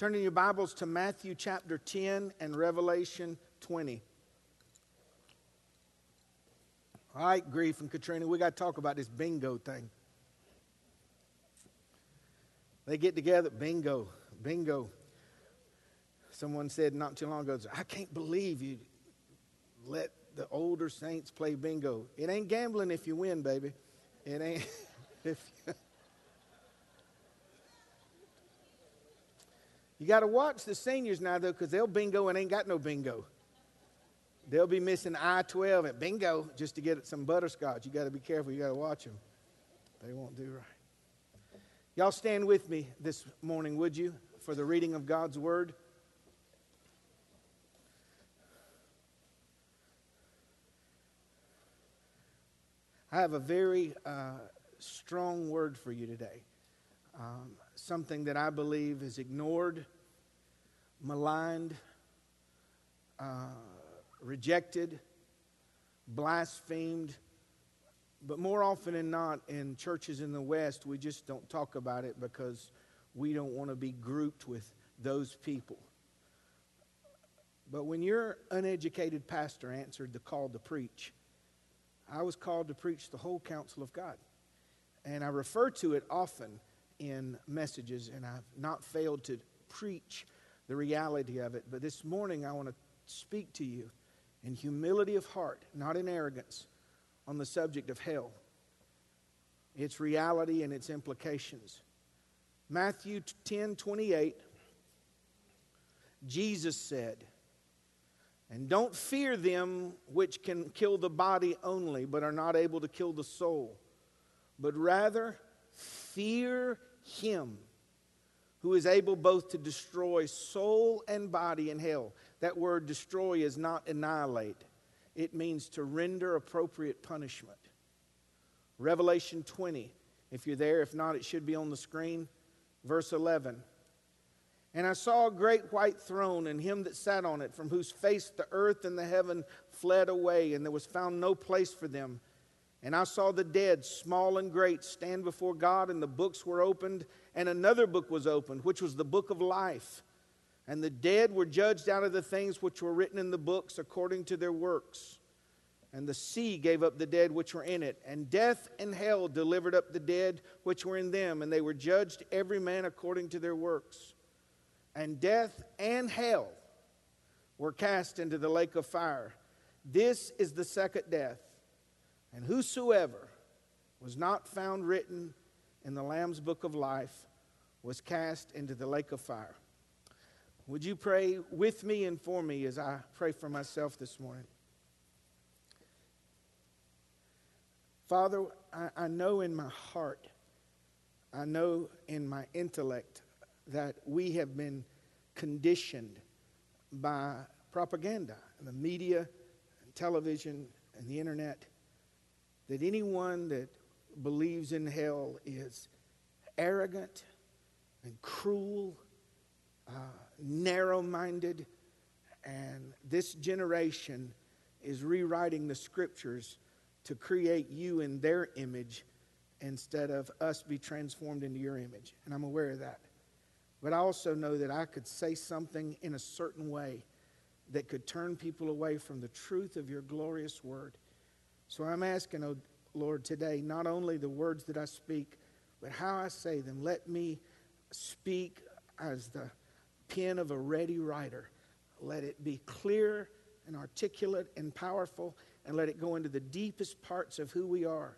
Turning your Bibles to Matthew chapter 10 and Revelation 20. All right, Grief and Katrina, we got to talk about this bingo thing. They get together, bingo, bingo. Someone said not too long ago, I can't believe you let the older saints play bingo. It ain't gambling if you win, baby. It ain't. if you, you got to watch the seniors now, though, because they'll bingo and ain't got no bingo. They'll be missing I 12 at bingo just to get some butterscotch. You got to be careful. You got to watch them. They won't do right. Y'all stand with me this morning, would you, for the reading of God's word? I have a very uh, strong word for you today. Um, something that I believe is ignored, maligned, uh, rejected, blasphemed. But more often than not, in churches in the West, we just don't talk about it because we don't want to be grouped with those people. But when your uneducated pastor answered the call to preach, I was called to preach the whole counsel of God. And I refer to it often in messages, and I've not failed to preach the reality of it. But this morning, I want to speak to you in humility of heart, not in arrogance, on the subject of hell, its reality and its implications. Matthew 10 28, Jesus said, and don't fear them which can kill the body only, but are not able to kill the soul. But rather fear him who is able both to destroy soul and body in hell. That word destroy is not annihilate, it means to render appropriate punishment. Revelation 20, if you're there, if not, it should be on the screen. Verse 11. And I saw a great white throne and him that sat on it, from whose face the earth and the heaven fled away, and there was found no place for them. And I saw the dead, small and great, stand before God, and the books were opened, and another book was opened, which was the book of life. And the dead were judged out of the things which were written in the books according to their works. And the sea gave up the dead which were in it, and death and hell delivered up the dead which were in them, and they were judged every man according to their works and death and hell were cast into the lake of fire. This is the second death. And whosoever was not found written in the Lamb's book of life was cast into the lake of fire. Would you pray with me and for me as I pray for myself this morning? Father, I, I know in my heart, I know in my intellect that we have been conditioned by propaganda and the media and television and the internet that anyone that believes in hell is arrogant and cruel, uh, narrow minded, and this generation is rewriting the scriptures to create you in their image instead of us be transformed into your image. And I'm aware of that. But I also know that I could say something in a certain way that could turn people away from the truth of your glorious word. So I'm asking, oh Lord, today, not only the words that I speak, but how I say them. Let me speak as the pen of a ready writer. Let it be clear and articulate and powerful, and let it go into the deepest parts of who we are.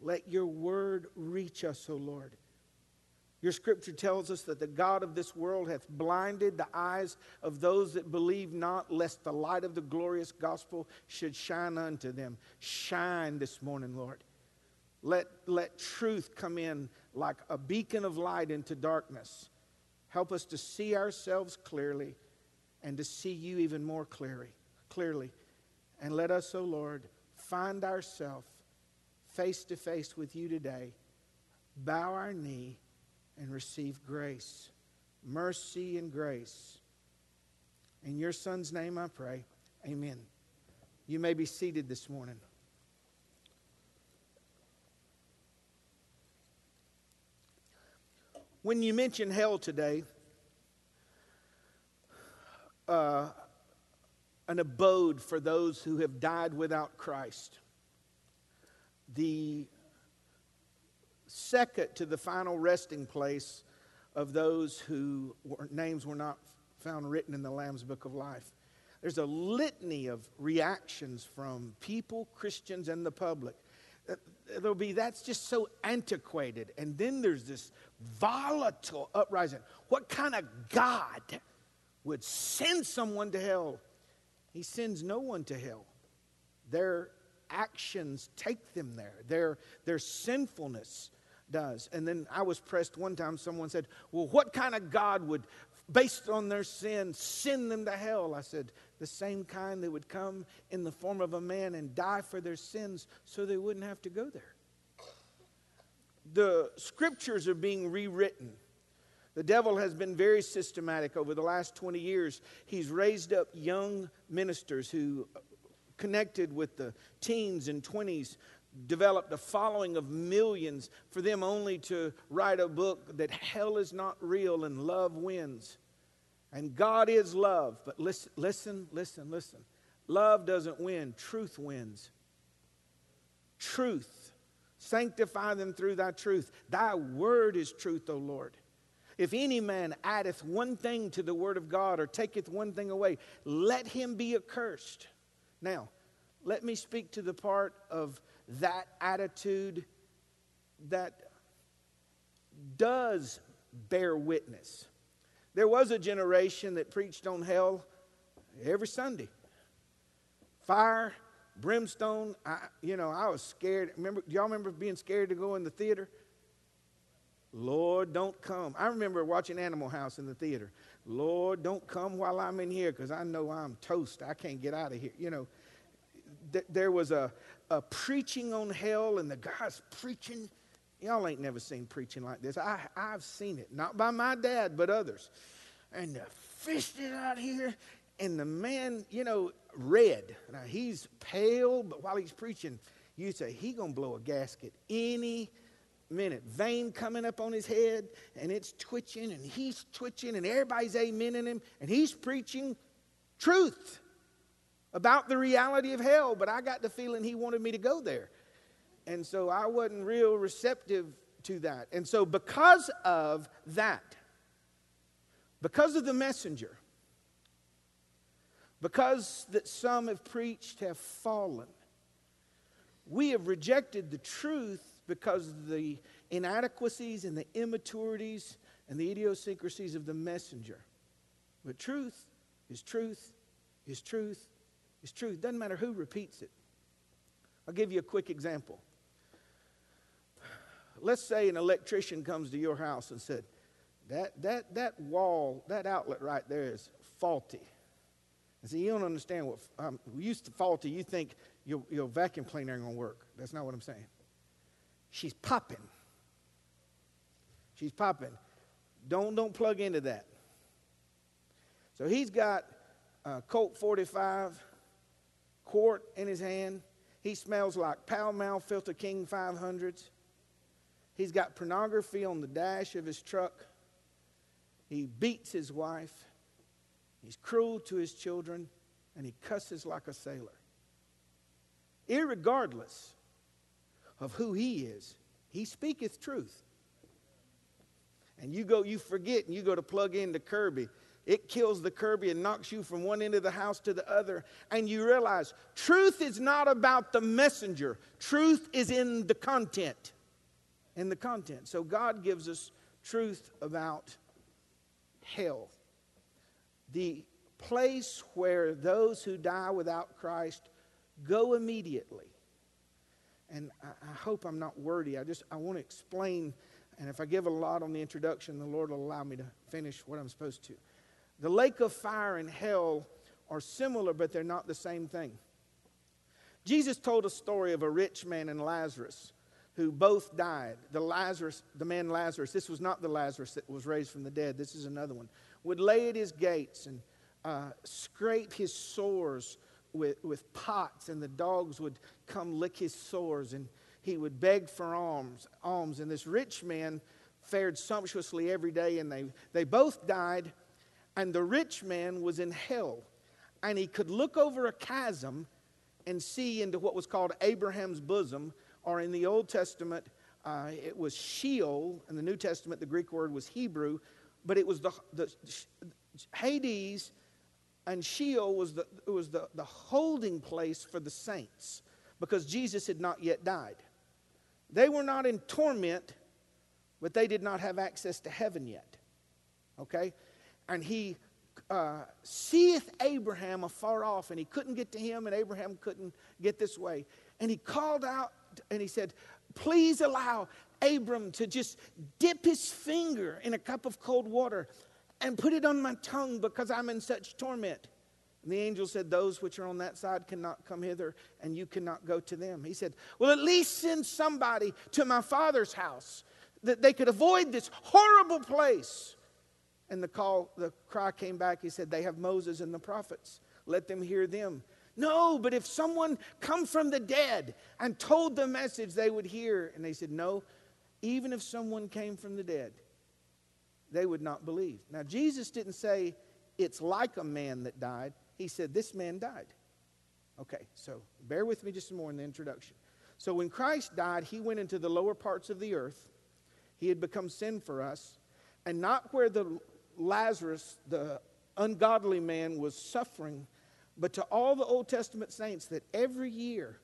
Let your word reach us, O oh Lord. Your scripture tells us that the God of this world hath blinded the eyes of those that believe not, lest the light of the glorious gospel should shine unto them. Shine this morning, Lord. Let, let truth come in like a beacon of light into darkness. Help us to see ourselves clearly and to see you even more clearly. Clearly. And let us, O oh Lord, find ourselves face to face with you today. Bow our knee and receive grace, mercy, and grace. In your son's name I pray. Amen. You may be seated this morning. When you mention hell today, uh, an abode for those who have died without Christ. The second to the final resting place of those whose names were not found written in the Lamb's Book of Life. There's a litany of reactions from people, Christians, and the public. Uh, there'll be that's just so antiquated. And then there's this volatile uprising. What kind of God would send someone to hell? He sends no one to hell. Their actions take them there, their, their sinfulness does. And then I was pressed one time, someone said, Well, what kind of God would, based on their sin, send them to hell? I said, The same kind that would come in the form of a man and die for their sins so they wouldn't have to go there. The scriptures are being rewritten. The devil has been very systematic over the last 20 years. He's raised up young ministers who connected with the teens and 20s developed a following of millions for them only to write a book that hell is not real and love wins. And God is love. But listen, listen, listen, listen. Love doesn't win, truth wins. Truth. Sanctify them through thy truth. Thy word is truth, O Lord. If any man addeth one thing to the word of God or taketh one thing away, let him be accursed. Now, let me speak to the part of that attitude that does bear witness. There was a generation that preached on hell every Sunday. Fire, brimstone. I, you know, I was scared. Remember, y'all remember being scared to go in the theater? Lord, don't come. I remember watching Animal House in the theater. Lord, don't come while I'm in here because I know I'm toast. I can't get out of here. You know, th- there was a, a preaching on hell, and the guy's preaching. Y'all ain't never seen preaching like this. I, I've seen it, not by my dad, but others. And the fist is out here, and the man, you know, red. Now he's pale, but while he's preaching, you say he gonna blow a gasket any minute. Vein coming up on his head, and it's twitching, and he's twitching, and everybody's amening him, and he's preaching truth about the reality of hell, but I got the feeling he wanted me to go there. And so I wasn't real receptive to that. And so, because of that, because of the messenger, because that some have preached have fallen, we have rejected the truth because of the inadequacies and the immaturities and the idiosyncrasies of the messenger. But truth is truth is truth is truth. Doesn't matter who repeats it. I'll give you a quick example. Let's say an electrician comes to your house and said, that, that, that wall, that outlet right there is faulty. And see, you don't understand what, um, used to faulty, you think your, your vacuum cleaner ain't going to work. That's not what I'm saying. She's popping. She's popping. Don't, don't plug into that. So he's got a Colt 45 quart in his hand. He smells like Pall Mall Filter King 500s. He's got pornography on the dash of his truck. He beats his wife. He's cruel to his children. And he cusses like a sailor. Irregardless of who he is, he speaketh truth. And you go, you forget, and you go to plug into Kirby it kills the Kirby and knocks you from one end of the house to the other. And you realize truth is not about the messenger, truth is in the content. In the content. So God gives us truth about hell. The place where those who die without Christ go immediately. And I, I hope I'm not wordy. I just I want to explain. And if I give a lot on the introduction, the Lord will allow me to finish what I'm supposed to. The lake of fire and hell are similar, but they're not the same thing. Jesus told a story of a rich man and Lazarus who both died. The Lazarus, the man Lazarus, this was not the Lazarus that was raised from the dead, this is another one, would lay at his gates and uh, scrape his sores with, with pots, and the dogs would come lick his sores, and he would beg for alms. alms. And this rich man fared sumptuously every day, and they, they both died And the rich man was in hell, and he could look over a chasm and see into what was called Abraham's bosom, or in the Old Testament, uh, it was Sheol. In the New Testament, the Greek word was Hebrew, but it was the, the Hades and Sheol was, the, was the, the holding place for the saints because Jesus had not yet died. They were not in torment, but they did not have access to heaven yet. Okay? And he uh, seeth Abraham afar off, and he couldn't get to him, and Abraham couldn't get this way. And he called out and he said, Please allow Abram to just dip his finger in a cup of cold water and put it on my tongue because I'm in such torment. And the angel said, Those which are on that side cannot come hither, and you cannot go to them. He said, Well, at least send somebody to my father's house that they could avoid this horrible place. And the call, the cry came back. He said, They have Moses and the prophets. Let them hear them. No, but if someone come from the dead and told the message, they would hear. And they said, No, even if someone came from the dead, they would not believe. Now, Jesus didn't say it's like a man that died. He said, This man died. Okay, so bear with me just more in the introduction. So when Christ died, he went into the lower parts of the earth. He had become sin for us, and not where the Lazarus, the ungodly man, was suffering, but to all the Old Testament saints that every year,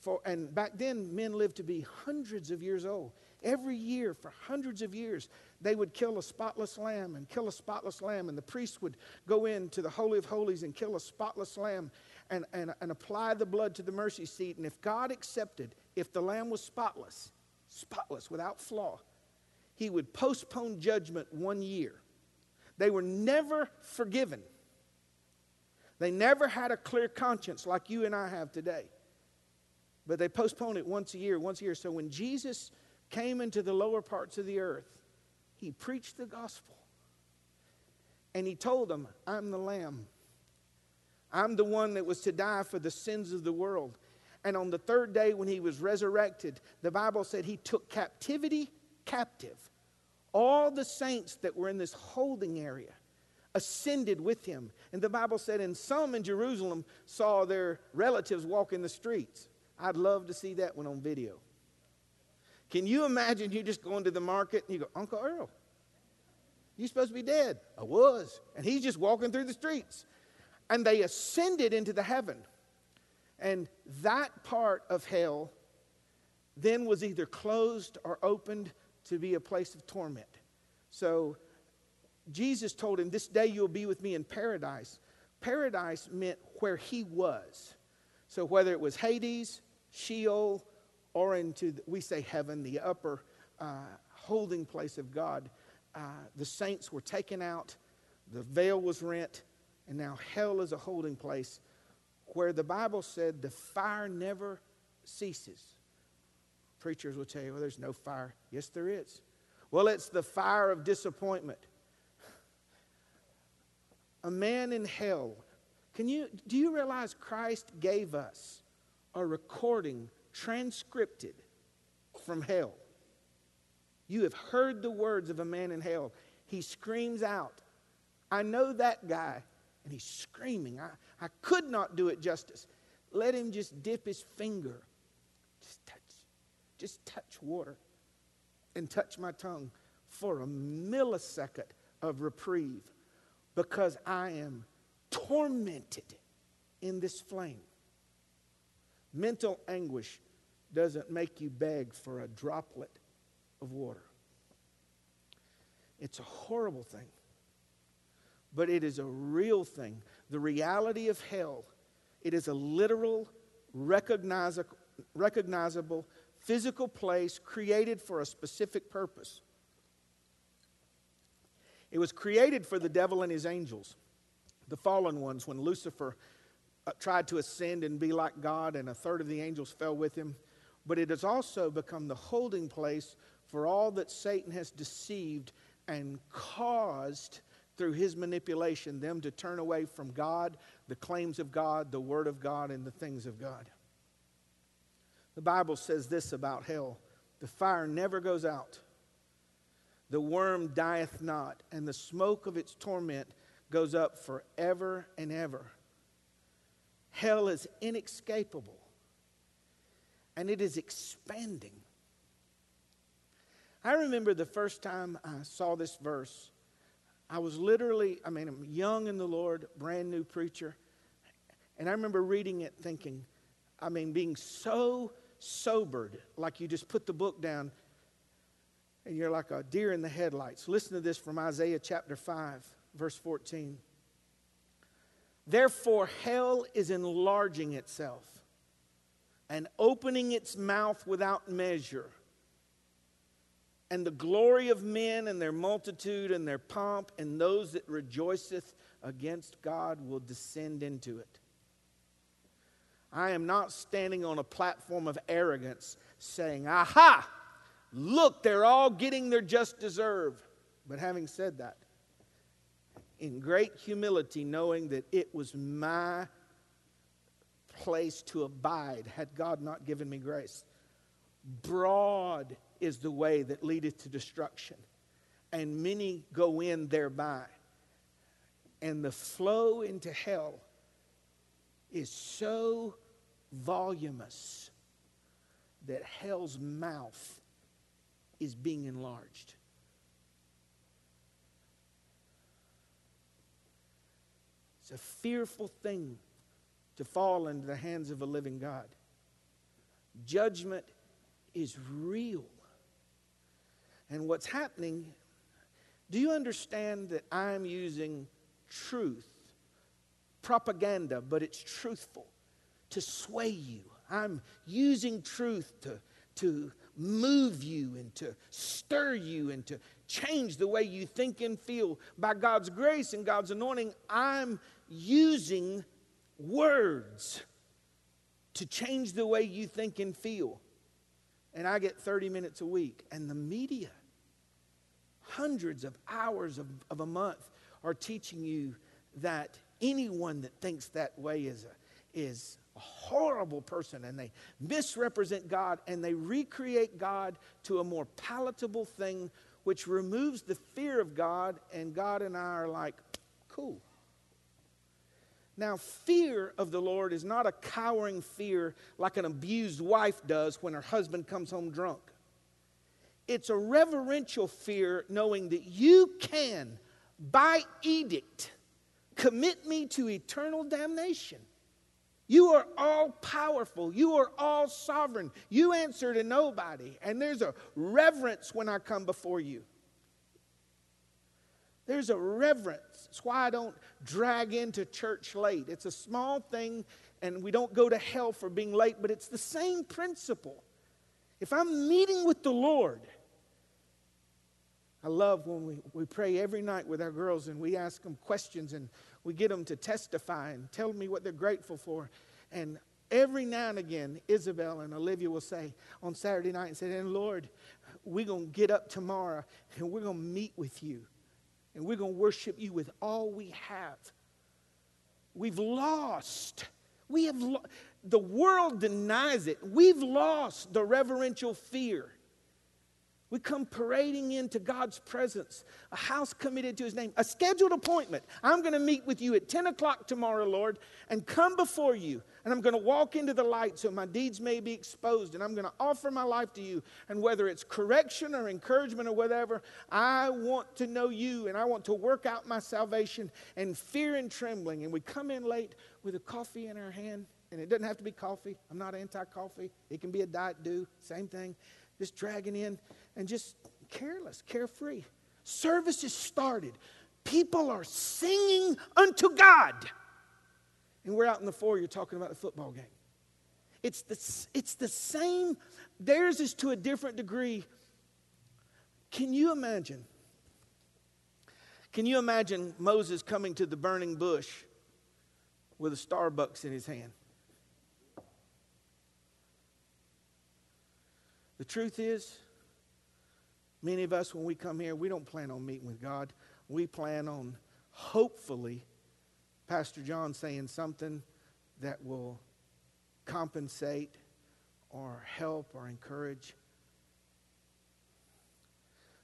for, and back then men lived to be hundreds of years old. Every year, for hundreds of years, they would kill a spotless lamb and kill a spotless lamb, and the priest would go into the Holy of Holies and kill a spotless lamb and, and, and apply the blood to the mercy seat. And if God accepted, if the lamb was spotless, spotless, without flaw, he would postpone judgment one year. They were never forgiven. They never had a clear conscience like you and I have today. But they postponed it once a year, once a year. So when Jesus came into the lower parts of the earth, he preached the gospel. And he told them, I'm the Lamb. I'm the one that was to die for the sins of the world. And on the third day, when he was resurrected, the Bible said he took captivity captive. All the saints that were in this holding area ascended with him. And the Bible said, and some in Jerusalem saw their relatives walk in the streets. I'd love to see that one on video. Can you imagine you just going to the market and you go, Uncle Earl, you supposed to be dead. I was. And he's just walking through the streets. And they ascended into the heaven. And that part of hell then was either closed or opened to be a place of torment. So Jesus told him, This day you'll be with me in paradise. Paradise meant where he was. So whether it was Hades, Sheol, or into, the, we say heaven, the upper uh, holding place of God. Uh, the saints were taken out, the veil was rent, and now hell is a holding place where the Bible said the fire never ceases. Preachers will tell you, well, there's no fire. Yes, there is. Well, it's the fire of disappointment. A man in hell. Can you, do you realize Christ gave us a recording transcripted from hell. You have heard the words of a man in hell. He screams out, I know that guy. And he's screaming, I, I could not do it justice. Let him just dip his finger. Just touch, water and touch my tongue for a millisecond of reprieve because I am tormented in this flame. Mental anguish doesn't make you beg for a droplet of water. It's a horrible thing, but it is a real thing. The reality of hell, it is a literal, recognizable, physical place created for a specific purpose. It was created for the devil and his angels, the fallen ones, when Lucifer uh, tried to ascend and be like God, and a third of the angels fell with him but it has also become the holding place for all that Satan has deceived and caused through his manipulation them to turn away from God, the claims of God, the Word of God, and the things of God. The Bible says this about hell the fire never goes out. The worm dieth not, and the smoke of its torment goes up forever and ever. Hell is inescapable, and it is expanding. I remember the first time I saw this verse. I was literally, I mean, I'm young in the Lord, brand new preacher. And I remember reading it thinking, I mean, being so sobered, like you just put the book down and you're like a deer in the headlights. Listen to this from Isaiah chapter 5, verse 14. Therefore, hell is enlarging itself and opening its mouth without measure. And the glory of men and their multitude and their pomp and those that rejoiceth against God will descend into it. I am not standing on a platform of arrogance saying, Aha, look, they're all getting their just deserve. But having said that, in great humility, knowing that it was my place to abide had God not given me grace. Broad is the way that leadeth to destruction, and many go in thereby. And the flow into hell is so voluminous that hell's mouth is being enlarged. It's a fearful thing to fall into the hands of a living God. Judgment is real. And what's happening, do you understand that I'm using truth, propaganda, but it's truthful, to sway you? I'm using truth to, to move you and to stir you and to change the way you think and feel. By God's grace and God's anointing, I'm using words to change the way you think and feel. And I get 30 minutes a week. And the media, hundreds of hours of, of a month, are teaching you that anyone that thinks that way is, a, is a horrible person and they misrepresent God and they recreate God to a more palatable thing which removes the fear of God, and God and I are like, cool. Now, fear of the Lord is not a cowering fear like an abused wife does when her husband comes home drunk. It's a reverential fear knowing that you can, by edict, commit me to eternal damnation. You are all powerful. You are all sovereign. You answer to nobody. And there's a reverence when I come before you. There's a reverence. That's why I don't drag into church late. It's a small thing, and we don't go to hell for being late, but it's the same principle. If I'm meeting with the Lord, I love when we, we pray every night with our girls and we ask them questions and we get them to testify and tell me what they're grateful for. And every now and again, Isabel and Olivia will say on Saturday night and say, And Lord, we're going to get up tomorrow and we're going to meet with you. And we're going to worship you with all we have. We've lost. We have lo- the world denies it. We've lost the reverential fear. We come parading into God's presence, a house committed to His name, a scheduled appointment. I'm going to meet with you at 10 o'clock tomorrow, Lord, and come before you. And I'm going to walk into the light so my deeds may be exposed. And I'm going to offer my life to you. And whether it's correction or encouragement or whatever, I want to know you and I want to work out my salvation and fear and trembling. And we come in late with a coffee in our hand. And it doesn't have to be coffee. I'm not anti coffee. It can be a diet dew, same thing. Just dragging in and just careless, carefree. Service is started. People are singing unto God. And we're out in the foyer talking about the football game. It's the, it's the same, theirs is to a different degree. Can you imagine? Can you imagine Moses coming to the burning bush with a Starbucks in his hand? The truth is, Many of us, when we come here, we don't plan on meeting with God. We plan on, hopefully, Pastor John saying something that will compensate or help or encourage.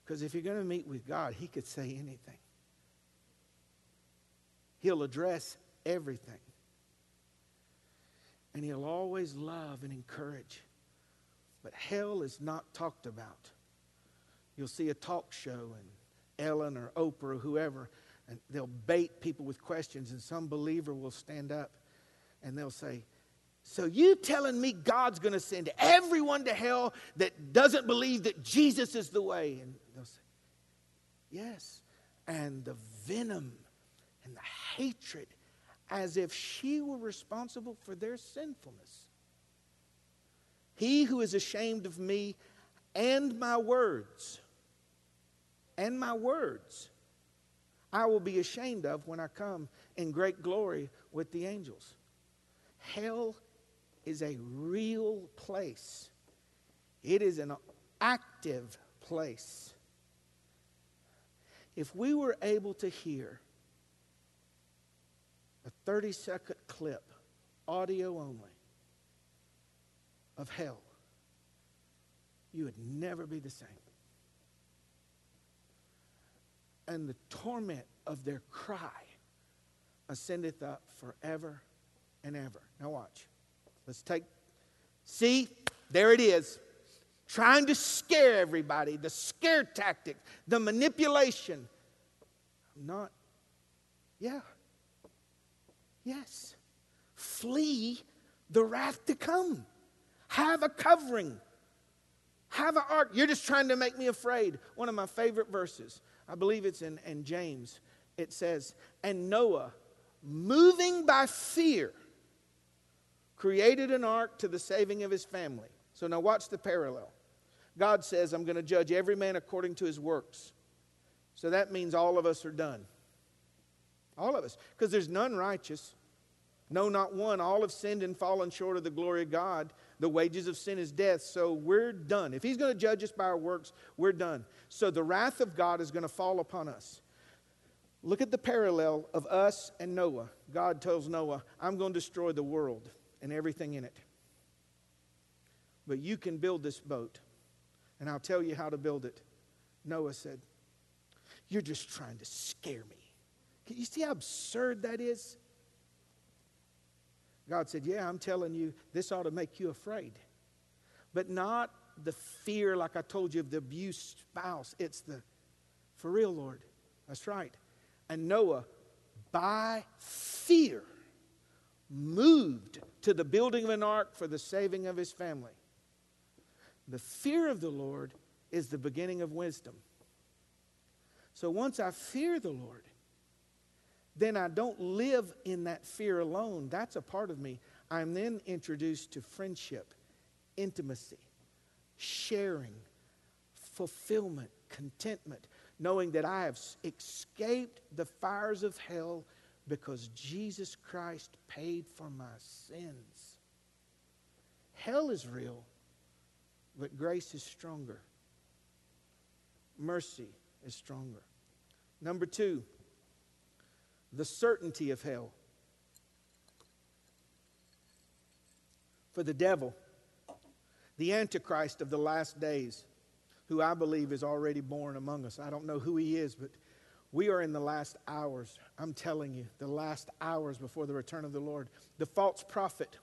Because if you're going to meet with God, He could say anything, He'll address everything. And He'll always love and encourage. But hell is not talked about. You'll see a talk show and Ellen or Oprah or whoever, and they'll bait people with questions, and some believer will stand up and they'll say, So you telling me God's going to send everyone to hell that doesn't believe that Jesus is the way? And they'll say, Yes. And the venom and the hatred, as if she were responsible for their sinfulness. He who is ashamed of me and my words, and my words, I will be ashamed of when I come in great glory with the angels. Hell is a real place, it is an active place. If we were able to hear a 30 second clip, audio only, of hell, you would never be the same. And the torment of their cry ascendeth up forever and ever. Now, watch. Let's take, see, there it is. Trying to scare everybody, the scare tactic, the manipulation. Not, yeah, yes. Flee the wrath to come. Have a covering. Have an ark. You're just trying to make me afraid. One of my favorite verses, I believe it's in, in James. It says, And Noah, moving by fear, created an ark to the saving of his family. So now watch the parallel. God says, I'm going to judge every man according to his works. So that means all of us are done. All of us. Because there's none righteous. No, not one. All have sinned and fallen short of the glory of God. The wages of sin is death. So we're done. If He's going to judge us by our works, we're done. So the wrath of God is going to fall upon us. Look at the parallel of us and Noah. God tells Noah, I'm going to destroy the world and everything in it. But you can build this boat, and I'll tell you how to build it. Noah said, You're just trying to scare me. Can you see how absurd that is? God said, Yeah, I'm telling you, this ought to make you afraid. But not the fear, like I told you, of the abused spouse. It's the, for real, Lord. That's right. And Noah, by fear, moved to the building of an ark for the saving of his family. The fear of the Lord is the beginning of wisdom. So once I fear the Lord, then I don't live in that fear alone. That's a part of me. I'm then introduced to friendship, intimacy, sharing, fulfillment, contentment, knowing that I have escaped the fires of hell because Jesus Christ paid for my sins. Hell is real, but grace is stronger. Mercy is stronger. Number two, the certainty of hell. For the devil, the Antichrist of the last days, who I believe is already born among us. I don't know who he is, but we are in the last hours. I'm telling you, the last hours before the return of the Lord. The false prophet,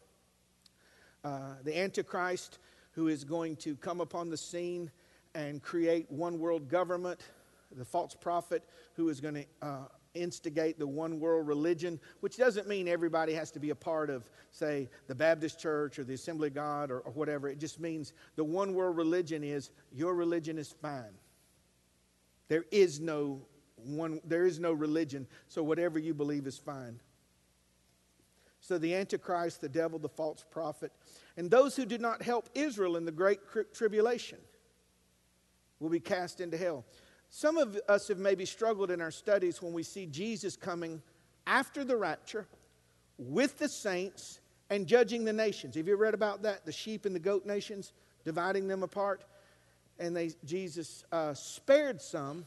uh, the Antichrist, who is going to come upon the scene and create one world government, the false prophet who is going to uh, instigate the one world religion, which doesn't mean everybody has to be a part of, say, the Baptist church or the Assembly of God or, or whatever. It just means the one world religion is your religion is fine. There is no one, there is no religion, so whatever you believe is fine. So the Antichrist, the devil, the false prophet, and those who did not help Israel in the great tribulation will be cast into hell. Some of us have maybe struggled in our studies when we see Jesus coming after the rapture with the saints and judging the nations. Have you read about that? The sheep and the goat nations, dividing them apart. And they, Jesus uh, spared some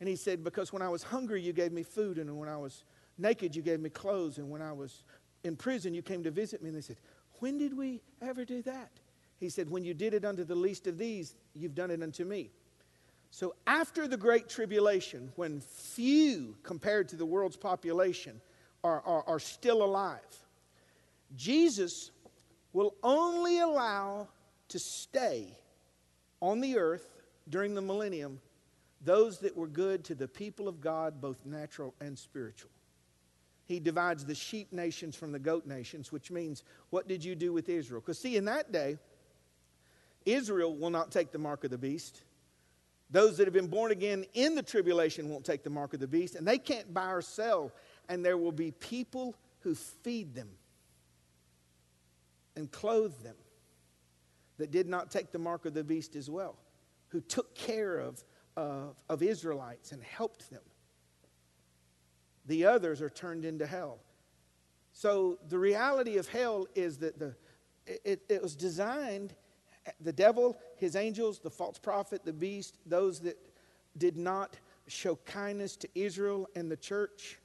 and he said, Because when I was hungry, you gave me food, and when I was naked, you gave me clothes, and when I was in prison, you came to visit me. And they said, When did we ever do that? He said, When you did it unto the least of these, you've done it unto me. So, after the Great Tribulation, when few compared to the world's population are, are, are still alive, Jesus will only allow to stay on the earth during the millennium those that were good to the people of God, both natural and spiritual. He divides the sheep nations from the goat nations, which means, what did you do with Israel? Because, see, in that day, Israel will not take the mark of the beast. Those that have been born again in the tribulation won't take the mark of the beast, and they can't buy or sell. And there will be people who feed them and clothe them that did not take the mark of the beast as well, who took care of, of, of Israelites and helped them. The others are turned into hell. So the reality of hell is that the, it, it was designed the devil, his angels, the false prophet, the beast, those that did not show kindness to Israel and the church,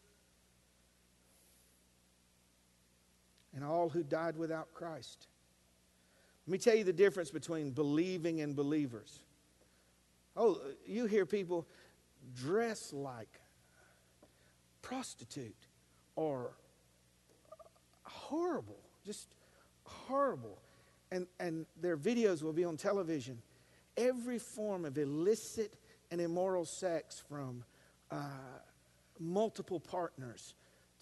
and all who died without Christ. Let me tell you the difference between believing and believers. Oh, you hear people dress like prostitute or horrible, just horrible and, and their videos will be on television. Every form of illicit and immoral sex from uh, multiple partners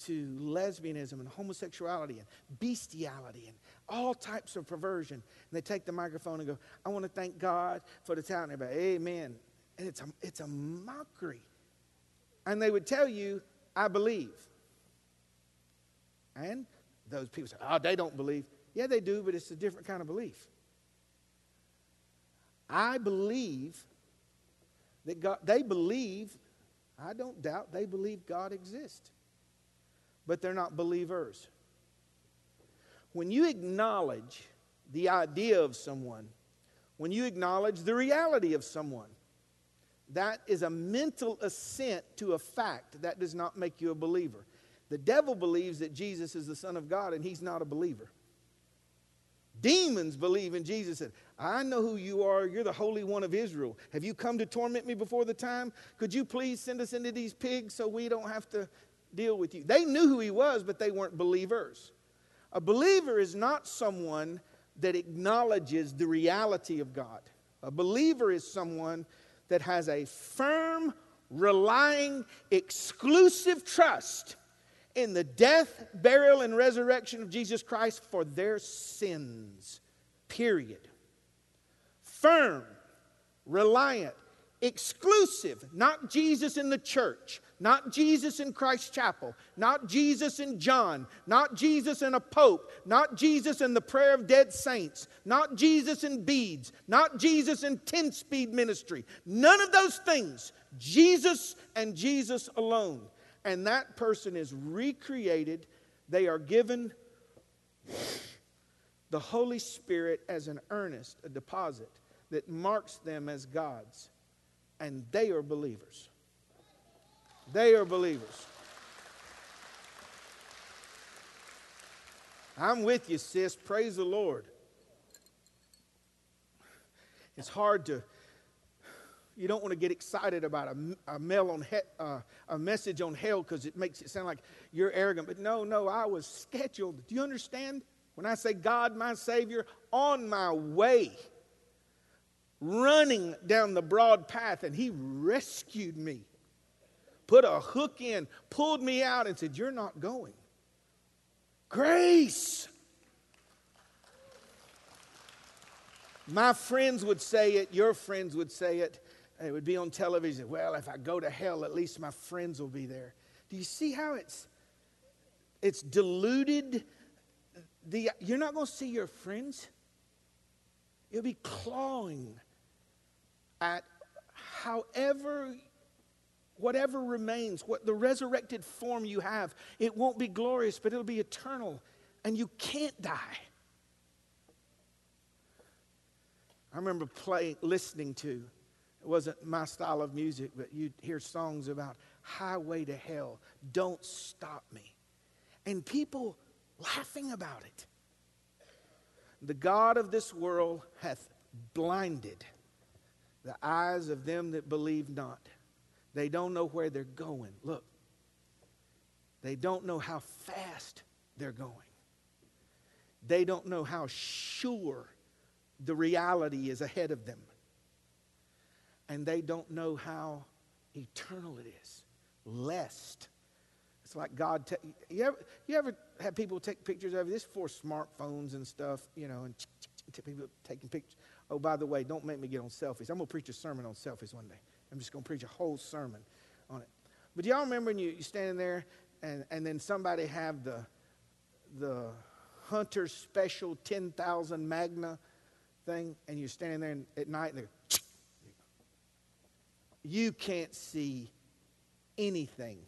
to lesbianism and homosexuality and bestiality and all types of perversion. And they take the microphone and go, I want to thank God for the talent. Everybody, amen. And it's a, it's a mockery. And they would tell you, I believe. And those people say, oh, they don't believe. Yeah, they do, but it's a different kind of belief. I believe that God, they believe, I don't doubt, they believe God exists. But they're not believers. When you acknowledge the idea of someone, when you acknowledge the reality of someone, that is a mental assent to a fact. That does not make you a believer. The devil believes that Jesus is the Son of God and he's not a believer. Demons believe in Jesus. Said, I know who you are. You're the Holy One of Israel. Have you come to torment me before the time? Could you please send us into these pigs so we don't have to deal with you? They knew who he was, but they weren't believers. A believer is not someone that acknowledges the reality of God. A believer is someone that has a firm, relying, exclusive trust in the death, burial, and resurrection of Jesus Christ for their sins. Period. Firm, reliant, exclusive, not Jesus in the church, not Jesus in Christ Chapel, not Jesus in John, not Jesus in a pope, not Jesus in the prayer of dead saints, not Jesus in beads, not Jesus in 10 speed ministry. None of those things. Jesus and Jesus alone and that person is recreated. They are given the Holy Spirit as an earnest, a deposit that marks them as God's. And they are believers. They are believers. I'm with you, sis. Praise the Lord. It's hard to you don't want to get excited about a, a, mail on he, uh, a message on hell because it makes it sound like you're arrogant. But no, no, I was scheduled. Do you understand? When I say God, my Savior, on my way, running down the broad path, and He rescued me, put a hook in, pulled me out, and said, You're not going. Grace. My friends would say it, your friends would say it. It would be on television. Well, if I go to hell, at least my friends will be there. Do you see how it's it's diluted? The, you're not going to see your friends. You'll be clawing at however, whatever remains, what the resurrected form you have. It won't be glorious, but it'll be eternal, and you can't die. I remember playing, listening to it wasn't my style of music, but you'd hear songs about highway to hell, don't stop me. And people laughing about it. The God of this world hath blinded the eyes of them that believe not. They don't know where they're going. Look, they don't know how fast they're going. They don't know how sure the reality is ahead of them. And they don't know how eternal it is. Lest. It's like God. Te- you, ever, you ever have people take pictures of you? this for smartphones and stuff, you know, and people taking pictures. Oh, by the way, don't make me get on selfies. I'm going to preach a sermon on selfies one day. I'm just going to preach a whole sermon on it. But y'all remember when you, you're standing there and, and then somebody have the, the Hunter Special 10,000 Magna thing and you're standing there at night and you can't see anything.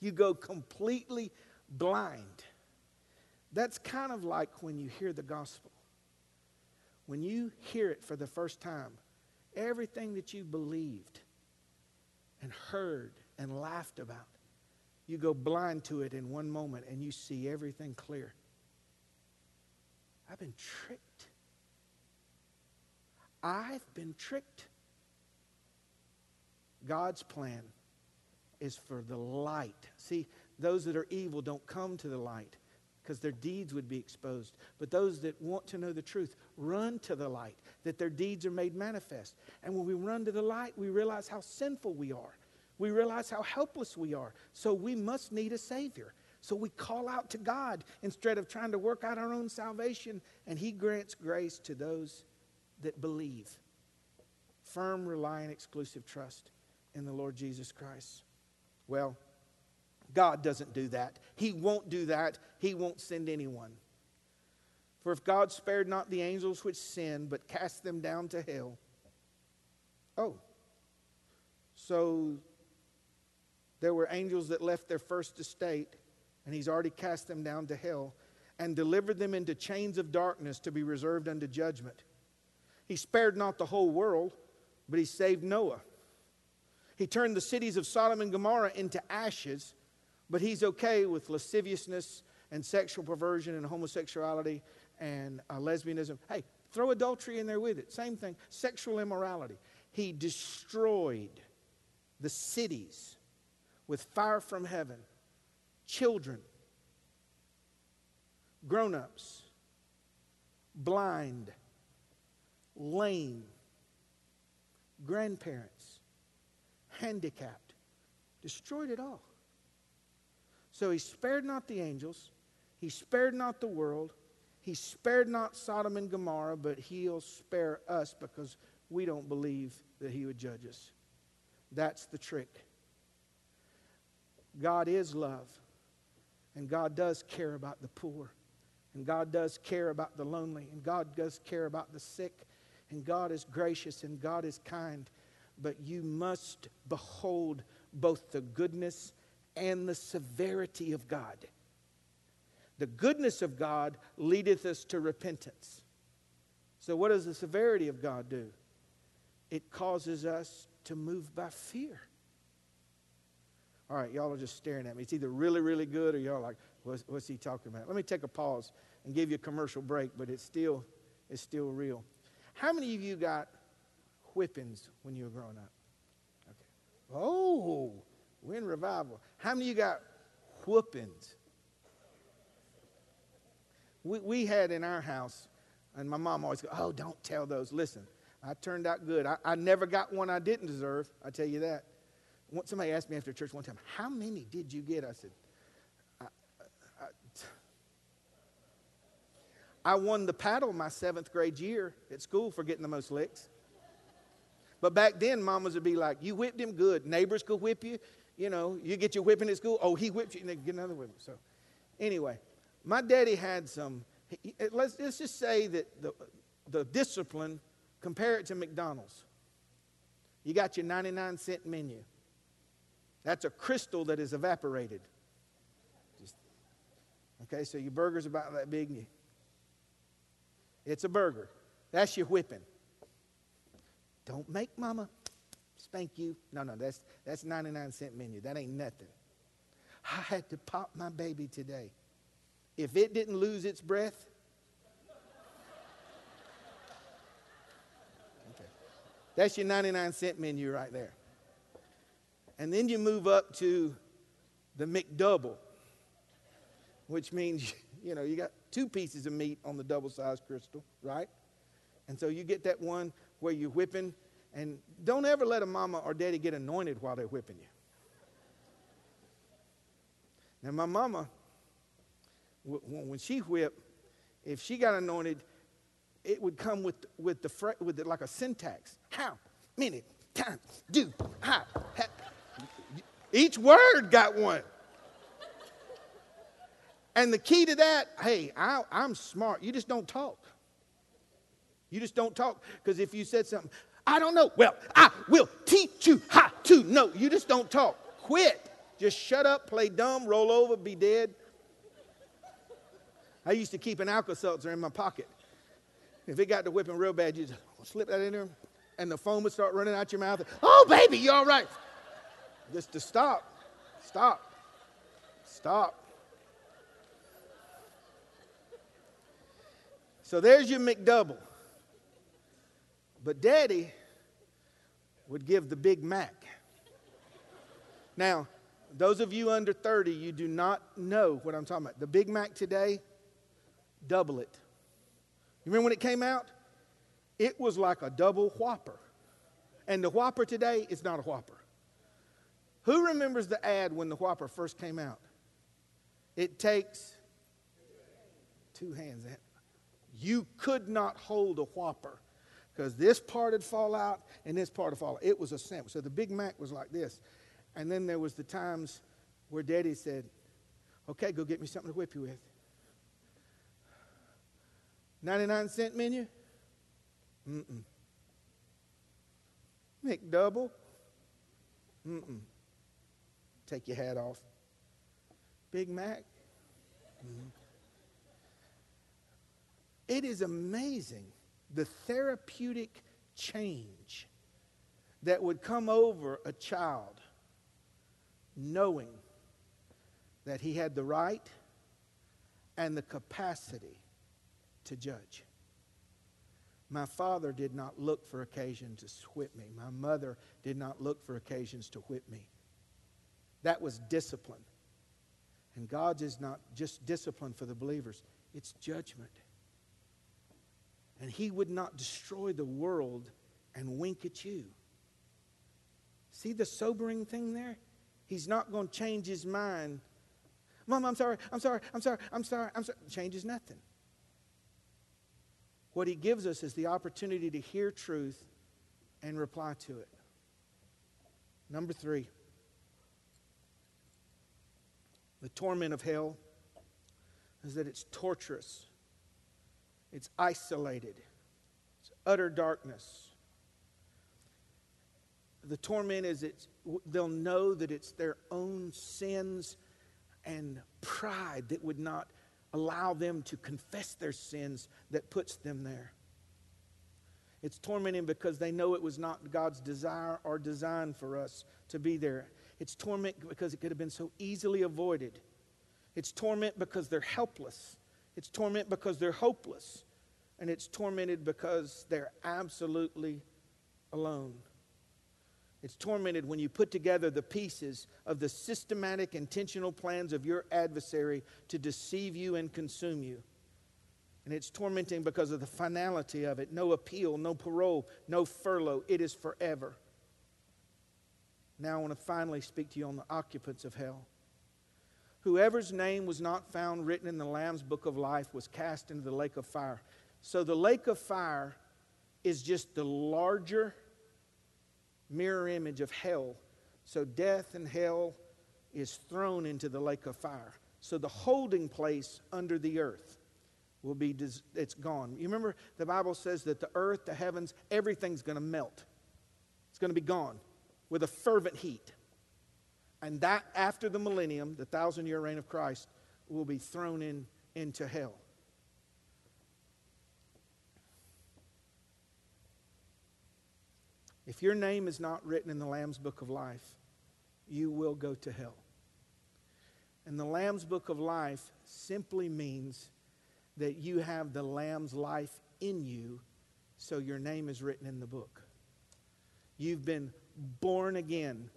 You go completely blind. That's kind of like when you hear the gospel. When you hear it for the first time, everything that you believed and heard and laughed about, you go blind to it in one moment and you see everything clear. I've been tricked. I've been tricked. God's plan is for the light. See, those that are evil don't come to the light because their deeds would be exposed. But those that want to know the truth run to the light, that their deeds are made manifest. And when we run to the light, we realize how sinful we are. We realize how helpless we are. So we must need a Savior. So we call out to God instead of trying to work out our own salvation, and He grants grace to those that believe. Firm, relying, exclusive trust in the Lord Jesus Christ. Well, God doesn't do that. He won't do that. He won't send anyone. For if God spared not the angels which sinned, but cast them down to hell. Oh, so there were angels that left their first estate, and He's already cast them down to hell and delivered them into chains of darkness to be reserved unto judgment. He spared not the whole world, but He saved Noah. He turned the cities of Sodom and Gomorrah into ashes but he's okay with lasciviousness and sexual perversion and homosexuality and uh, lesbianism. Hey, throw adultery in there with it. Same thing. Sexual immorality. He destroyed the cities with fire from heaven, children, grown ups, blind, lame, grandparents, handicapped. Destroyed it all. So he spared not the angels, he spared not the world, he spared not Sodom and Gomorrah, but he'll spare us because we don't believe that he would judge us. That's the trick. God is love, and God does care about the poor, and God does care about the lonely, and God does care about the sick, and God is gracious, and God is kind. But you must behold both the goodness and the severity of God. The goodness of God leadeth us to repentance. So, what does the severity of God do? It causes us to move by fear. All right, y'all are just staring at me. It's either really, really good or y'all like, what's, what's he talking about? Let me take a pause and give you a commercial break, but it's still, it's still real. How many of you got whippings when you were growing up? Okay. Oh, we're in revival. How many of you got whoopings? We, we had in our house, and my mom always go, Oh, don't tell those. Listen, I turned out good. I, I never got one I didn't deserve. I tell you that. Somebody asked me after church one time, How many did you get? I said, I, I won the paddle my seventh grade year at school for getting the most licks. But back then, mamas would be like, You whipped him good. Neighbors could whip you you know, you get your whipping at school. Oh, he whipped you, and they get another whipping. So, anyway, my daddy had some. Let's, let's just say that the, the discipline, compare it to McDonald's. You got your 99 cent menu. That's a Krystal that is evaporated. Just, okay, so your burger's about that big. It's a burger. That's your whipping. Don't make mama spank you. No, no, that's, that's 99 cent menu. That ain't nothing. I had to pop my baby today. If it didn't lose its breath, okay. That's your 99 cent menu right there. And then you move up to the McDouble, which means, you know, you got two pieces of meat on the double sized Krystal, right? And so you get that one where you're whipping, and don't ever let a mama or daddy get anointed while they're whipping you. Now, my mama, when she whipped, if she got anointed, it would come with, with, the, with the, like a syntax. How, many times do, how, Each word got one. And the key to that, hey, I, I'm smart. You just don't talk. You just don't talk. Because if you said something, I don't know, well, I will teach you how to know. You just don't talk. Quit. Just shut up, play dumb, roll over, be dead. I used to keep an Alka Seltzer in my pocket. If it got to whipping real bad, you just oh, slip that in there, and the foam would start running out your mouth. Oh, baby, you all right? Just to stop, stop, stop. So there's your McDouble. But daddy would give the Big Mac. Now, those of you under 30, you do not know what I'm talking about. The Big Mac today, double it. You remember when it came out? It was like a double whopper. And the whopper today is not a whopper. Who remembers the ad when the whopper first came out? It takes two hands. You could not hold a Whopper because this part would fall out and this part would fall out. It was a sandwich. So the Big Mac was like this. And then there was the times where Daddy said, okay, go get me something to whip you with. 99 cent menu? Mm-mm. McDouble? Mm-mm. Take your hat off. Big Mac? Mm-hmm. It is amazing the therapeutic change that would come over a child knowing that he had the right and the capacity to judge. My father did not look for occasions to whip me. My mother did not look for occasions to whip me. That was discipline. And God's is not just discipline for the believers, it's judgment. And he would not destroy the world and wink at you. See the sobering thing there? He's not going to change his mind. Mom, I'm sorry, I'm sorry, I'm sorry, I'm sorry, I'm sorry. Changes nothing. What he gives us is the opportunity to hear truth and reply to it. Number three, the torment of hell is that it's torturous it's isolated, it's utter darkness. The torment is it's, they'll know that it's their own sins and pride that would not allow them to confess their sins that puts them there. It's tormenting because they know it was not God's desire or design for us to be there. It's torment because it could have been so easily avoided. It's torment because they're helpless. It's torment because they're hopeless and it's tormented because they're absolutely alone. It's tormented when you put together the pieces of the systematic, intentional plans of your adversary to deceive you and consume you. And it's tormenting because of the finality of it no appeal, no parole, no furlough. It is forever. Now, I want to finally speak to you on the occupants of hell. Whoever's name was not found written in the Lamb's book of life was cast into the lake of fire. So the lake of fire is just the larger mirror image of hell. So death and hell is thrown into the lake of fire. So the holding place under the earth will be it's gone. You remember the Bible says that the earth, the heavens, everything's going to melt. It's going to be gone with a fervent heat. And that after the millennium, the thousand year reign of Christ, will be thrown in into hell. If your name is not written in the Lamb's book of life, you will go to hell. And the Lamb's book of life simply means that you have the Lamb's life in you, so your name is written in the book. You've been born again,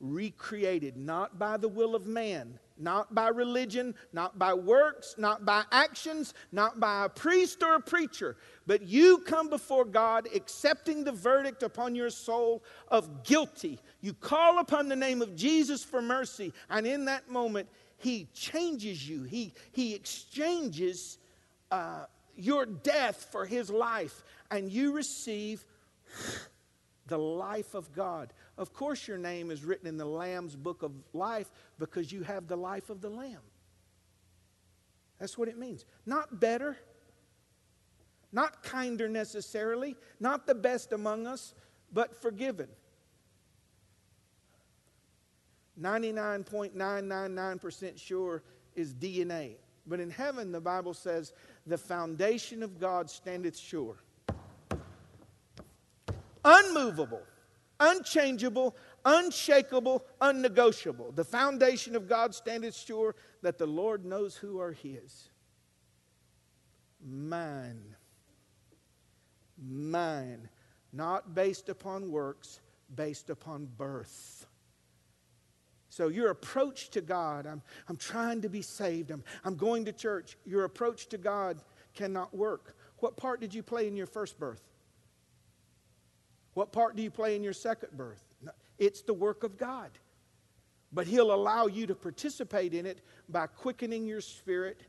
recreated, not by the will of man, not by religion, not by works, not by actions, not by a priest or a preacher, but you come before God accepting the verdict upon your soul of guilty. You call upon the name of Jesus for mercy, and in that moment, He changes you. He, he exchanges uh, your death for His life, and you receive the life of God. Of course, your name is written in the Lamb's book of life because you have the life of the Lamb. That's what it means. Not better, not kinder necessarily, not the best among us, but forgiven. 99.999% sure is DNA. But in heaven, the Bible says, the foundation of God standeth sure unmovable, unchangeable, unshakable, unnegotiable. The foundation of God standeth sure that the Lord knows who are His. Mine. Mine. Not based upon works, based upon birth. So, your approach to God, I'm, I'm trying to be saved, I'm, I'm going to church. Your approach to God cannot work. What part did you play in your first birth? What part do you play in your second birth? It's the work of God. But He'll allow you to participate in it by quickening your spirit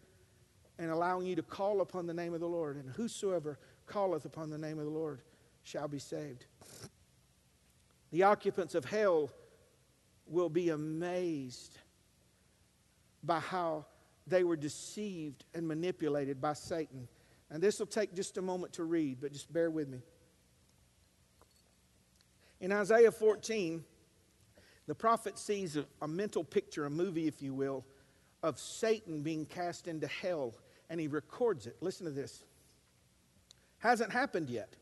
and allowing you to call upon the name of the Lord. And whosoever calleth upon the name of the Lord shall be saved. The occupants of hell will be amazed by how they were deceived and manipulated by Satan. And this will take just a moment to read, but just bear with me. In Isaiah 14, the prophet sees a, a, mental picture, a movie, if you will, of Satan being cast into hell, and he records it. Listen to this. Hasn't happened yet,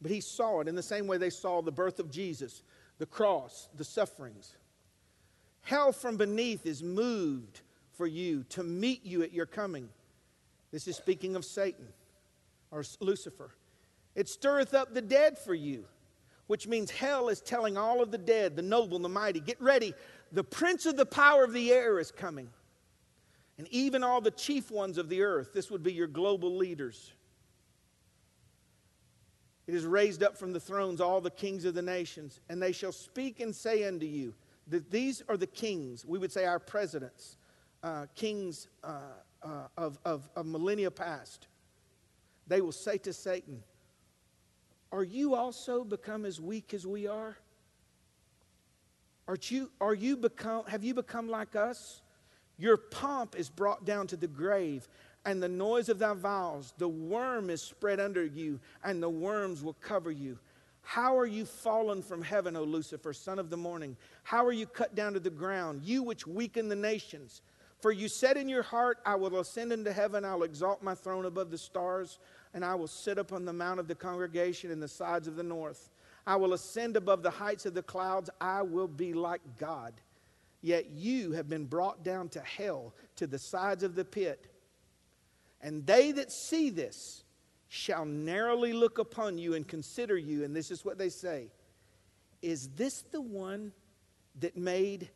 but he saw it in the same way they saw the birth of Jesus, the cross, the sufferings. Hell from beneath is moved for you to meet you at your coming. This is speaking of Satan or Lucifer. It stirreth up the dead for you which means hell is telling all of the dead, the noble, and the mighty, get ready. The prince of the power of the air is coming. And even all the chief ones of the earth, this would be your global leaders. It is raised up from the thrones all the kings of the nations, and they shall speak and say unto you that these are the kings, we would say our presidents, uh, kings uh, uh, of, of, of millennia past. They will say to Satan, are you also become as weak as we are? Are you, are you become, have you become like us? Your pomp is brought down to the grave, and the noise of thy vows, the worm is spread under you, and the worms will cover you. How are you fallen from heaven, O Lucifer, son of the morning? How are you cut down to the ground, you which weaken the nations? For you said in your heart, I will ascend into heaven, I will exalt my throne above the stars and I will sit upon the mount of the congregation in the sides of the north. I will ascend above the heights of the clouds. I will be like God. Yet you have been brought down to hell, to the sides of the pit. And they that see this shall narrowly look upon you and consider you. And this is what they say Is this the one that made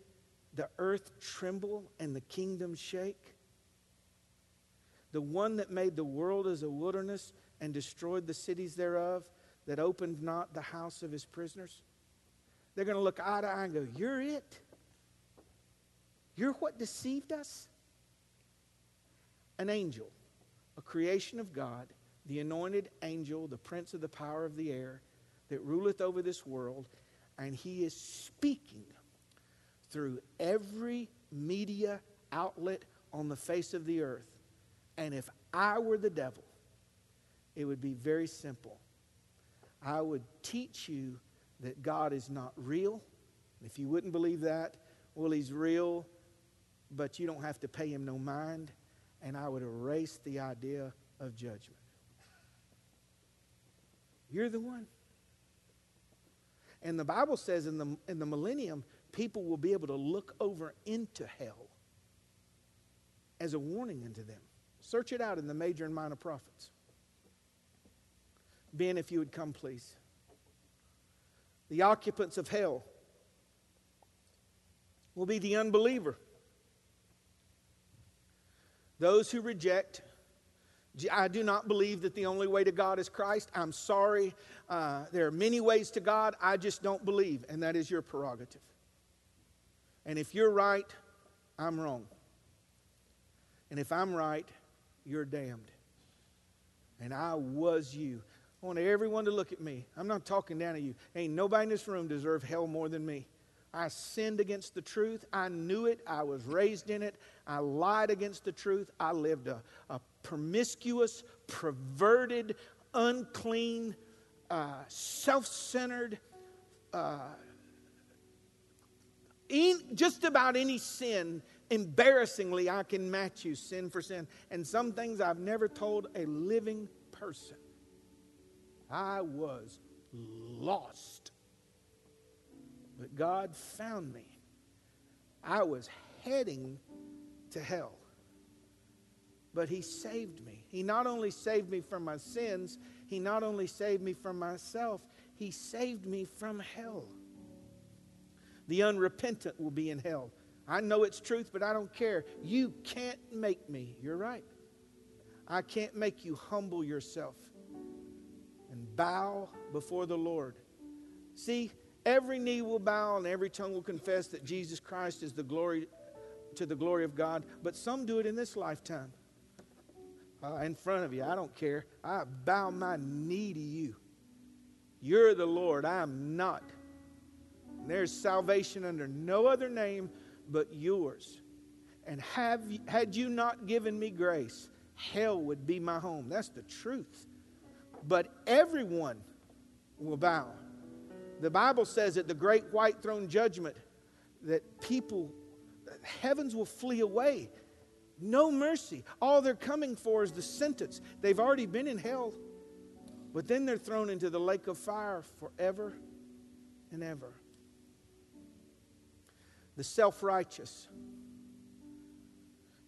the earth tremble and the kingdom shake? The one that made the world as a wilderness and destroyed the cities thereof, that opened not the house of his prisoners? They're going to look eye to eye and go, You're it. You're what deceived us? An angel, a creation of God, the anointed angel, the prince of the power of the air, that ruleth over this world, and he is speaking through every media outlet on the face of the earth and if I were the devil, it would be very simple. I would teach you that God is not real. If you wouldn't believe that, well, He's real, but you don't have to pay Him no mind. And I would erase the idea of judgment. You're the one. And the Bible says in the, in the millennium, people will be able to look over into hell as a warning unto them. Search it out in the major and minor prophets. Ben, if you would come, please. The occupants of hell will be the unbeliever. Those who reject, I do not believe that the only way to God is Christ. I'm sorry. Uh, there are many ways to God. I just don't believe, and that is your prerogative. And if you're right, I'm wrong. And if I'm right, you're damned. And I was you. I want everyone to look at me. I'm not talking down at you. Ain't nobody in this room deserve hell more than me. I sinned against the truth. I knew it. I was raised in it. I lied against the truth. I lived a, a promiscuous, perverted, unclean, uh, self centered, uh, just about any sin, embarrassingly, I can match you sin for sin. And some things I've never told a living person. I was lost but God found me. I was heading to hell. But He saved me. He not only saved me from my sins, He not only saved me from myself, He saved me from hell. The unrepentant will be in hell. I know it's truth, but I don't care. You can't make me. You're right. I can't make you humble yourself and bow before the Lord. See, Every knee will bow and every tongue will confess that Jesus Christ is the glory to the glory of God. But some do it in this lifetime. Uh, in front of you, I don't care. I bow my knee to you. You're the Lord. I am not. There's salvation under no other name but yours. And have, had you not given me grace, hell would be my home. That's the truth. But everyone will bow the Bible says at the great white throne judgment that people, heavens will flee away. No mercy. All they're coming for is the sentence. They've already been in hell, but then they're thrown into the lake of fire forever and ever. The self righteous.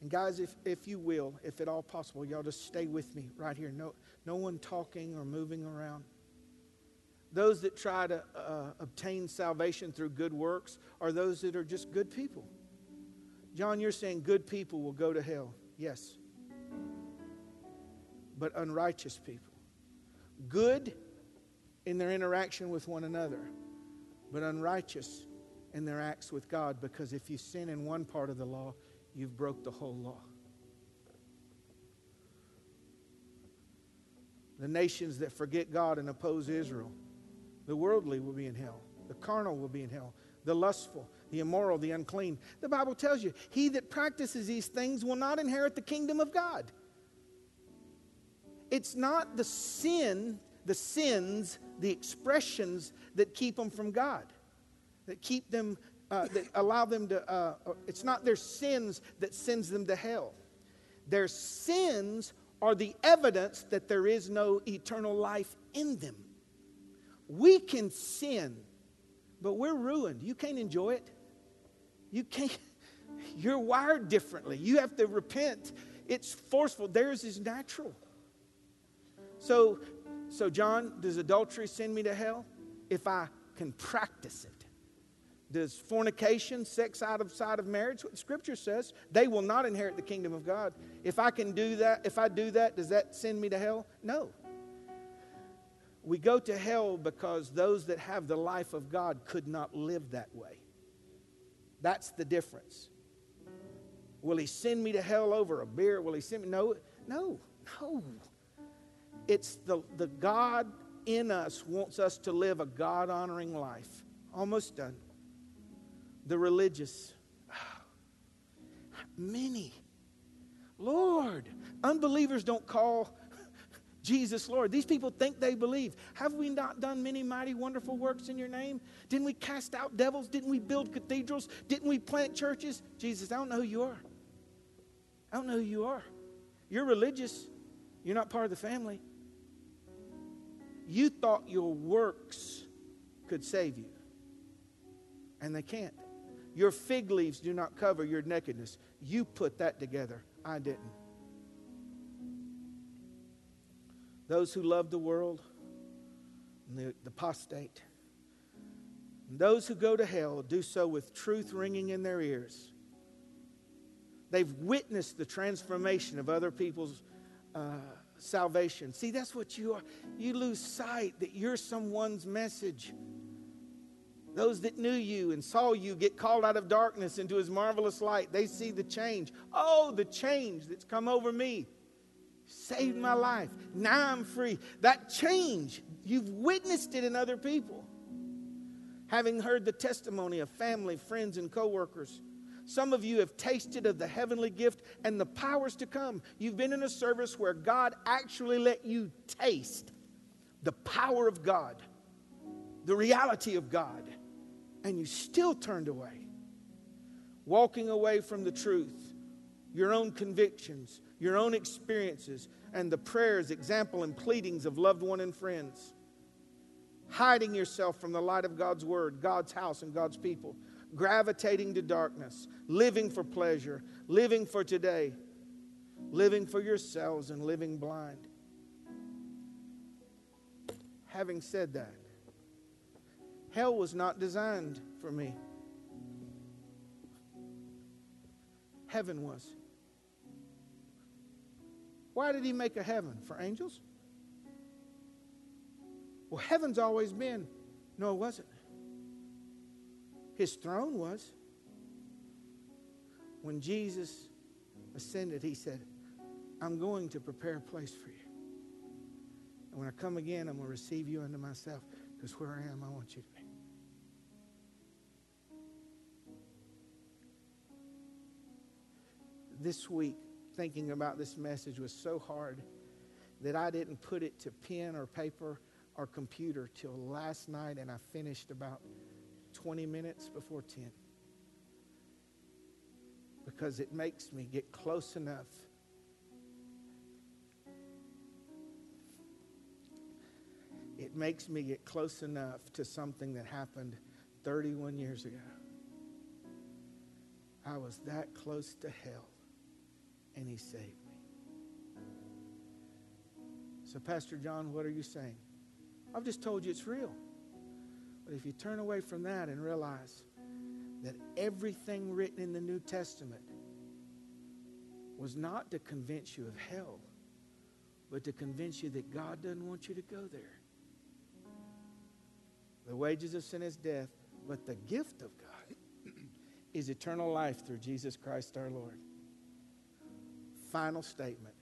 And guys, if, if you will, if at all possible, y'all just stay with me right here. No, no one talking or moving around those that try to uh, obtain salvation through good works are those that are just good people. John, you're saying good people will go to hell. Yes. But unrighteous people. Good in their interaction with one another, but unrighteous in their acts with God because if you sin in one part of the law, you've broke the whole law. The nations that forget God and oppose Israel the worldly will be in hell. The carnal will be in hell. The lustful, the immoral, the unclean. The Bible tells you, he that practices these things will not inherit the kingdom of God. It's not the sin, the sins, the expressions that keep them from God, that keep them, uh, that allow them to, uh, uh it's not their sins that sends them to hell. Their sins are the evidence that there is no eternal life in them. We can sin, but we're ruined. You can't enjoy it. You can't, you're wired differently. You have to repent. It's forceful. Theirs is natural. So, so John, does adultery send me to hell? If I can practice it. Does fornication, sex outside of marriage, what scripture says, they will not inherit the kingdom of God. If I can do that, if I do that, does that send me to hell? No. We go to hell because those that have the life of God could not live that way. That's the difference. Will he send me to hell over a beer? Will he send me? No, no, no. It's the, the God in us wants us to live a God honoring life. Almost done. The religious. Many. Lord, unbelievers don't call Jesus Lord. These people think they believe. Have we not done many mighty, wonderful works in your name? Didn't we cast out devils? Didn't we build cathedrals? Didn't we plant churches? Jesus, I don't know who you are. I don't know who you are. You're religious, you're not part of the family. You thought your works could save you, and they can't. Your fig leaves do not cover your nakedness. You put that together. I didn't. those who love the world, and the, the apostate. Those who go to hell do so with truth ringing in their ears. They've witnessed the transformation of other people's uh, salvation. See, that's what you are. You lose sight that you're someone's message. Those that knew you and saw you get called out of darkness into his marvelous light, they see the change. Oh, the change that's come over me. Saved my life. Now I'm free. That change, you've witnessed it in other people. Having heard the testimony of family, friends, and coworkers. Some of you have tasted of the heavenly gift and the powers to come. You've been in a service where God actually let you taste the power of God, the reality of God and you still turned away. Walking away from the truth, your own convictions, your own experiences, and the prayers, example, and pleadings of loved one and friends. Hiding yourself from the light of God's word, God's house, and God's people. Gravitating to darkness, living for pleasure, living for today, living for yourselves, and living blind. Having said that, Hell was not designed for me, heaven was. Why did he make a heaven? For angels? Well, heaven's always been. No, it wasn't. His throne was. When Jesus ascended, he said, I'm going to prepare a place for you. And when I come again, I'm going to receive you unto myself because where I am, I want you to this week thinking about this message was so hard that I didn't put it to pen or paper or computer till last night, and I finished about 20 minutes before 10. Because it makes me get close enough. It makes me get close enough to something that happened 31 years ago. I was that close to hell and he saved me. So, Pastor John, what are you saying? I've just told you it's real. But if you turn away from that and realize that everything written in the New Testament was not to convince you of hell, but to convince you that God doesn't want you to go there. The wages of sin is death, but the gift of God is eternal life through Jesus Christ our Lord final statement.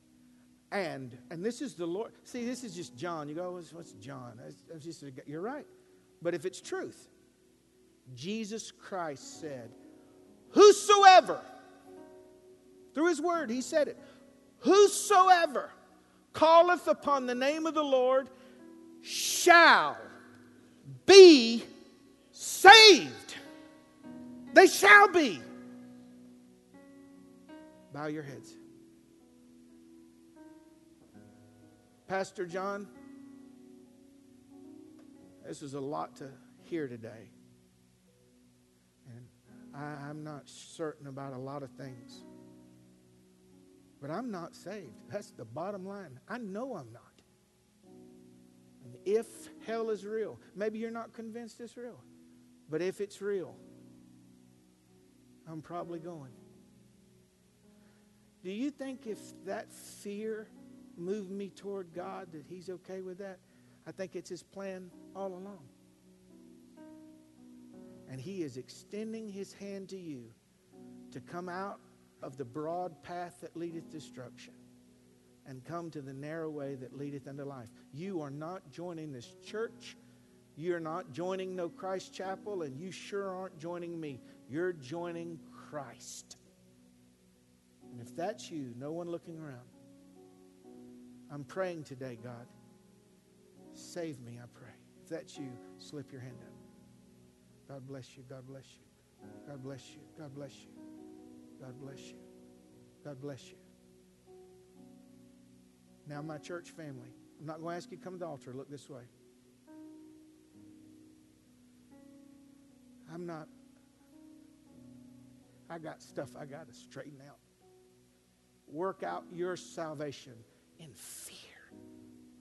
And, and this is the Lord. See, this is just John. You go, what's, what's John? That's just a, you're right. But if it's truth, Jesus Christ said, Whosoever, through his word, he said it, whosoever calleth upon the name of the Lord shall be saved. They shall be. Bow your heads. Pastor John, this is a lot to hear today. And I, am not certain about a lot of things. But I'm not saved. That's the bottom line. I know I'm not. And if hell is real, maybe you're not convinced it's real, but if it's real, I'm probably going. Do you think if that fear move me toward God, that He's okay with that. I think it's His plan all along. And He is extending His hand to you to come out of the broad path that leadeth destruction and come to the narrow way that leadeth unto life. You are not joining this church. You're not joining No Christ Chapel, and you sure aren't joining me. You're joining Christ. And if that's you, no one looking around, I'm praying today, God. Save me, I pray. If that's you, slip your hand up. God bless you. God bless you. God bless you. God bless you. God bless you. God bless you. Now, my church family, I'm not going to ask you to come to the altar. Look this way. I'm not, I got stuff I got to straighten out. Work out your salvation in fear.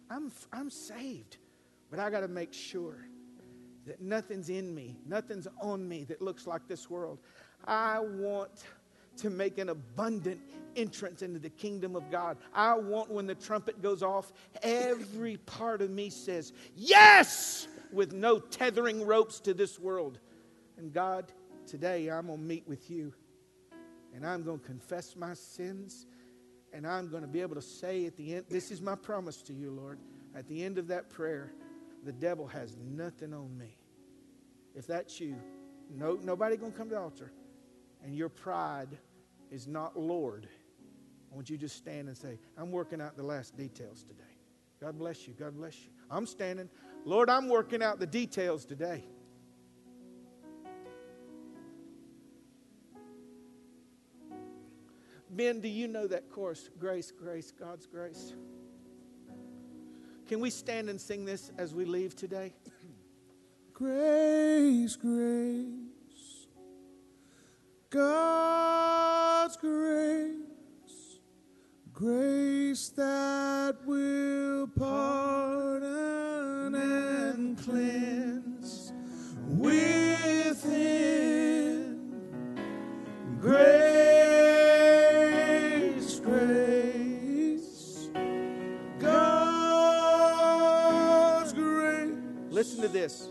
I'm, I'm saved, but I got to make sure that nothing's in me, nothing's on me that looks like this world. I want to make an abundant entrance into the kingdom of God. I want when the trumpet goes off, every part of me says, Yes, with no tethering ropes to this world. And God, today I'm going to meet with you and I'm going to confess my sins and I'm going to be able to say at the end, This is my promise to you, Lord. At the end of that prayer, the devil has nothing on me. If that's you, no, nobody going to come to the altar. And your pride is not Lord. I want you to just stand and say, I'm working out the last details today. God bless you. God bless you. I'm standing. Lord, I'm working out the details today. Ben, do you know that chorus? Grace, grace, God's grace. Can we stand and sing this as we leave today? Grace, grace, God's grace, grace that will pardon and cleanse within. Grace, this.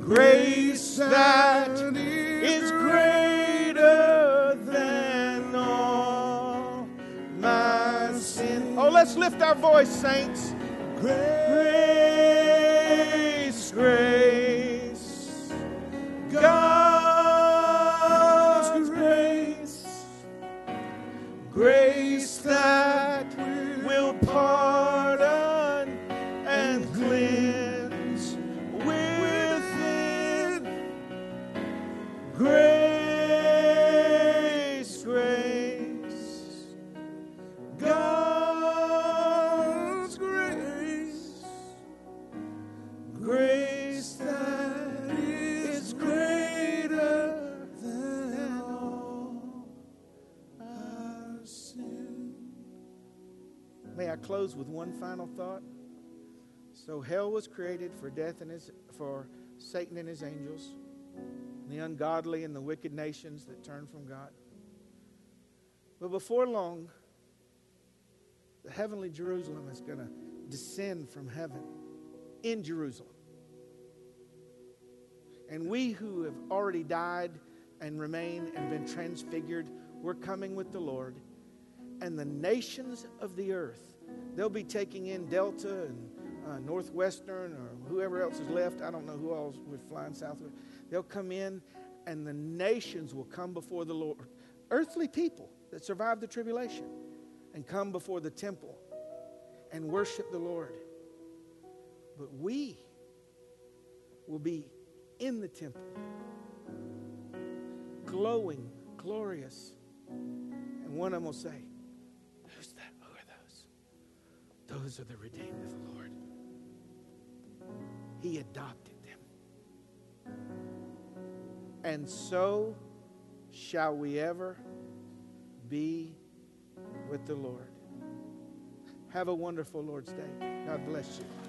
Grace that is greater than all my sin. Oh, let's lift our voice, saints. Grace, grace, God's grace, grace with one final thought? So hell was created for death and his for Satan and his angels, the ungodly and the wicked nations that turn from God. But before long, the heavenly Jerusalem is going to descend from heaven in Jerusalem. And we who have already died and remain and been transfigured, we're coming with the Lord. And the nations of the earth, they'll be taking in Delta and uh, Northwestern or whoever else is left. I don't know who else was flying southward. They'll come in, and the nations will come before the Lord. Earthly people that survived the tribulation and come before the temple and worship the Lord. But we will be in the temple, glowing, glorious. And one of them will say, those? Are the redeemed of the Lord. He adopted them. And so shall we ever be with the Lord. Have a wonderful Lord's Day. God bless you.